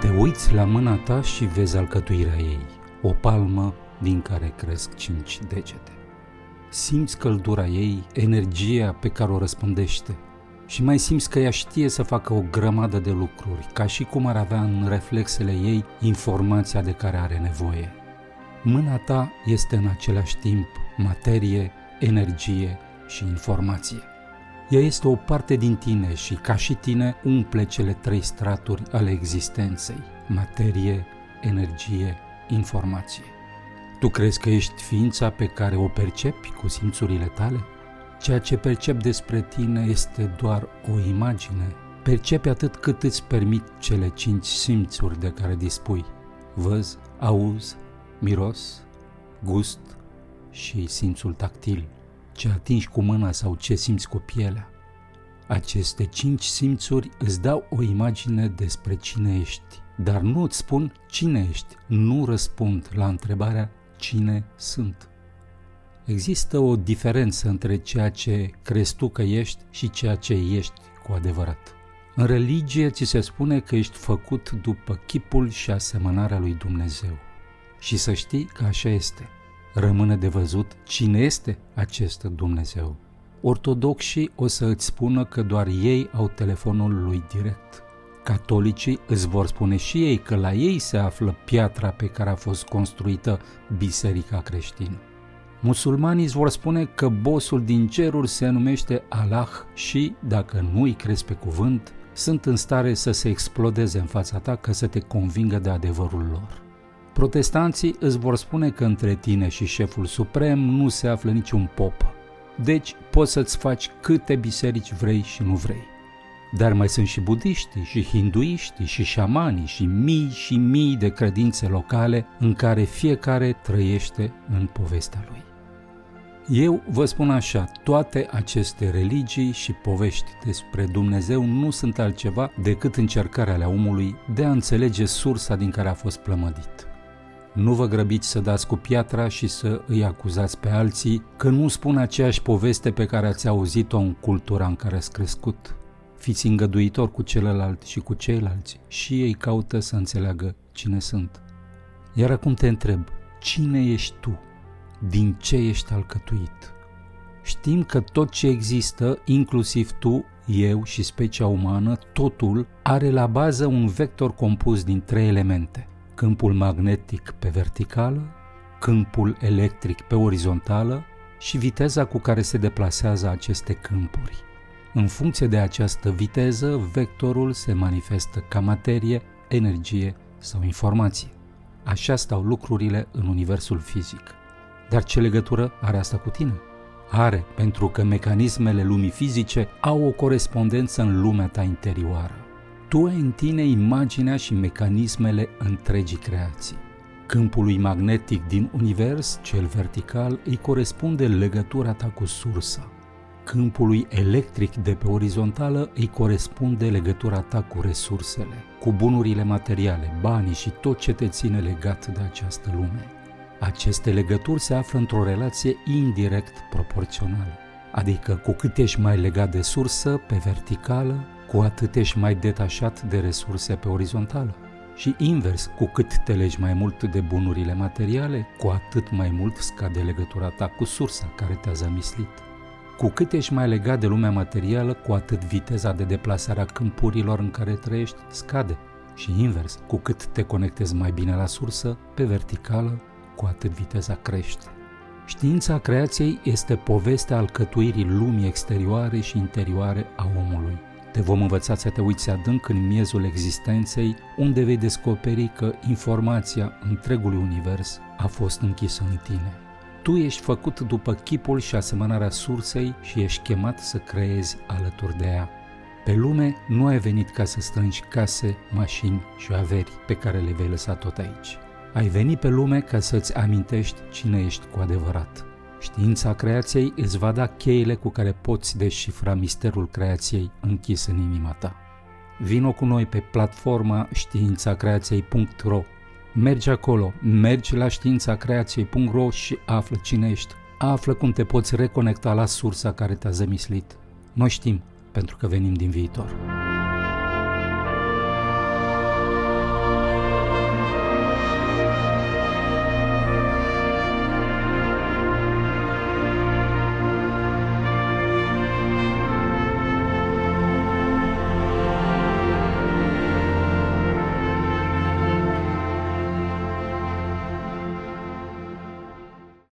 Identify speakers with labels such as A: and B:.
A: Te uiți la mâna ta și vezi alcătuirea ei, o palmă din care cresc cinci degete. Simți căldura ei, energia pe care o răspândește și mai simți că ea știe să facă o grămadă de lucruri, ca și cum ar avea în reflexele ei informația de care are nevoie. Mâna ta este în același timp materie, energie și informație. Ea este o parte din tine și, ca și tine, umple cele trei straturi ale existenței, materie, energie, informație. Tu crezi că ești ființa pe care o percepi cu simțurile tale? Ceea ce percep despre tine este doar o imagine. Percepi atât cât îți permit cele cinci simțuri de care dispui. Văz, auz, miros, gust și simțul tactil ce atingi cu mâna sau ce simți cu pielea. Aceste cinci simțuri îți dau o imagine despre cine ești, dar nu îți spun cine ești, nu răspund la întrebarea cine sunt. Există o diferență între ceea ce crezi tu că ești și ceea ce ești cu adevărat. În religie ți se spune că ești făcut după chipul și asemănarea lui Dumnezeu. Și să știi că așa este – Rămâne de văzut cine este acest Dumnezeu. Ortodoxii o să îți spună că doar ei au telefonul lui direct. Catolicii îți vor spune și ei că la ei se află piatra pe care a fost construită biserica creștină. Musulmanii îți vor spune că bosul din ceruri se numește Allah și, dacă nu îi crezi pe cuvânt, sunt în stare să se explodeze în fața ta ca să te convingă de adevărul lor. Protestanții îți vor spune că între tine și șeful suprem nu se află niciun pop. Deci poți să-ți faci câte biserici vrei și nu vrei. Dar mai sunt și budiștii, și hinduiștii, și șamanii, și mii și mii de credințe locale în care fiecare trăiește în povestea lui. Eu vă spun așa, toate aceste religii și povești despre Dumnezeu nu sunt altceva decât încercarea ale omului de a înțelege sursa din care a fost plămădit. Nu vă grăbiți să dați cu piatra și să îi acuzați pe alții că nu spun aceeași poveste pe care ați auzit-o în cultura în care ați crescut. Fiți îngăduitor cu celălalt și cu ceilalți și ei caută să înțeleagă cine sunt. Iar acum te întreb, cine ești tu? Din ce ești alcătuit? Știm că tot ce există, inclusiv tu, eu și specia umană, totul are la bază un vector compus din trei elemente – câmpul magnetic pe verticală, câmpul electric pe orizontală și viteza cu care se deplasează aceste câmpuri. În funcție de această viteză, vectorul se manifestă ca materie, energie sau informație. Așa stau lucrurile în universul fizic. Dar ce legătură are asta cu tine? Are, pentru că mecanismele lumii fizice au o corespondență în lumea ta interioară tu ai în tine imaginea și mecanismele întregii creații. Câmpului magnetic din univers, cel vertical, îi corespunde legătura ta cu sursa. Câmpului electric de pe orizontală îi corespunde legătura ta cu resursele, cu bunurile materiale, banii și tot ce te ține legat de această lume. Aceste legături se află într-o relație indirect proporțională, adică cu cât ești mai legat de sursă, pe verticală, cu atât ești mai detașat de resurse pe orizontală. Și invers, cu cât te legi mai mult de bunurile materiale, cu atât mai mult scade legătura ta cu sursa care te-a zamislit. Cu cât ești mai legat de lumea materială, cu atât viteza de deplasare a câmpurilor în care trăiești scade. Și invers, cu cât te conectezi mai bine la sursă, pe verticală, cu atât viteza crește. Știința creației este povestea alcătuirii lumii exterioare și interioare a omului. Te vom învăța să te uiți adânc în miezul existenței, unde vei descoperi că informația întregului univers a fost închisă în tine. Tu ești făcut după chipul și asemănarea sursei și ești chemat să creezi alături de ea. Pe lume nu ai venit ca să strângi case, mașini și averi pe care le vei lăsa tot aici. Ai venit pe lume ca să-ți amintești cine ești cu adevărat. Știința creației îți va da cheile cu care poți deșifra misterul creației închis în inima ta. Vino cu noi pe platforma științacreației.ro Mergi acolo, mergi la științacreației.ro și află cine ești. Află cum te poți reconecta la sursa care te-a zămislit. Noi știm, pentru că venim din viitor.